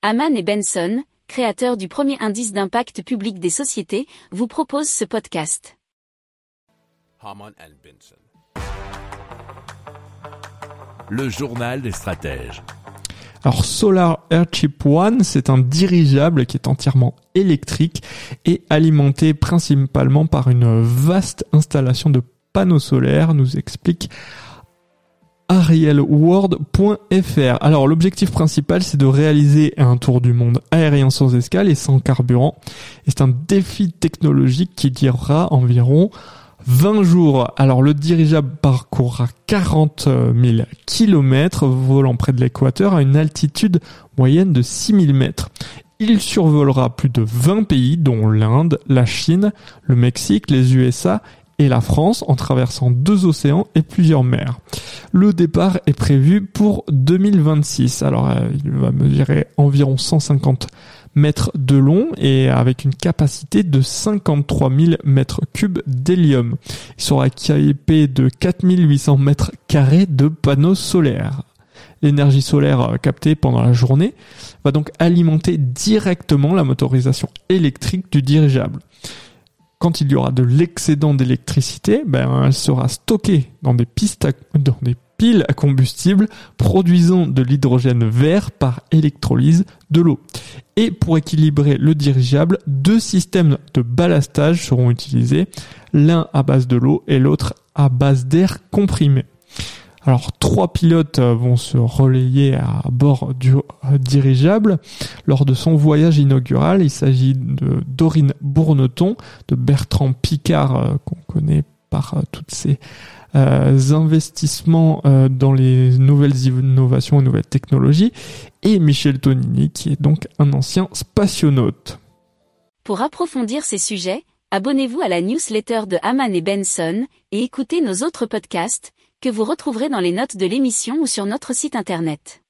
Haman et Benson, créateurs du premier indice d'impact public des sociétés, vous proposent ce podcast. Haman and Benson. Le journal des stratèges. Alors Solar Airship One, c'est un dirigeable qui est entièrement électrique et alimenté principalement par une vaste installation de panneaux solaires, nous explique Alors l'objectif principal c'est de réaliser un tour du monde aérien sans escale et sans carburant. C'est un défi technologique qui durera environ 20 jours. Alors le dirigeable parcourra 40 000 km volant près de l'équateur à une altitude moyenne de 6000 mètres. Il survolera plus de 20 pays dont l'Inde, la Chine, le Mexique, les USA et la France en traversant deux océans et plusieurs mers. Le départ est prévu pour 2026. Alors euh, il va mesurer environ 150 mètres de long et avec une capacité de 53 000 mètres cubes d'hélium. Il sera équipé de 4800 mètres carrés de panneaux solaires. L'énergie solaire captée pendant la journée va donc alimenter directement la motorisation électrique du dirigeable quand il y aura de l'excédent d'électricité, ben, elle sera stockée dans des, pistes dans des piles à combustible produisant de l'hydrogène vert par électrolyse de l'eau. Et pour équilibrer le dirigeable, deux systèmes de ballastage seront utilisés, l'un à base de l'eau et l'autre à base d'air comprimé. Alors trois pilotes euh, vont se relayer à bord du euh, dirigeable lors de son voyage inaugural. Il s'agit de Dorine Bourneton, de Bertrand Picard euh, qu'on connaît par toutes ces investissements dans les nouvelles innovations et nouvelles technologies, et Michel Tonini qui est donc un ancien spationaute. Pour approfondir ces sujets, abonnez-vous à la newsletter de Haman et Benson et écoutez nos autres podcasts que vous retrouverez dans les notes de l'émission ou sur notre site internet.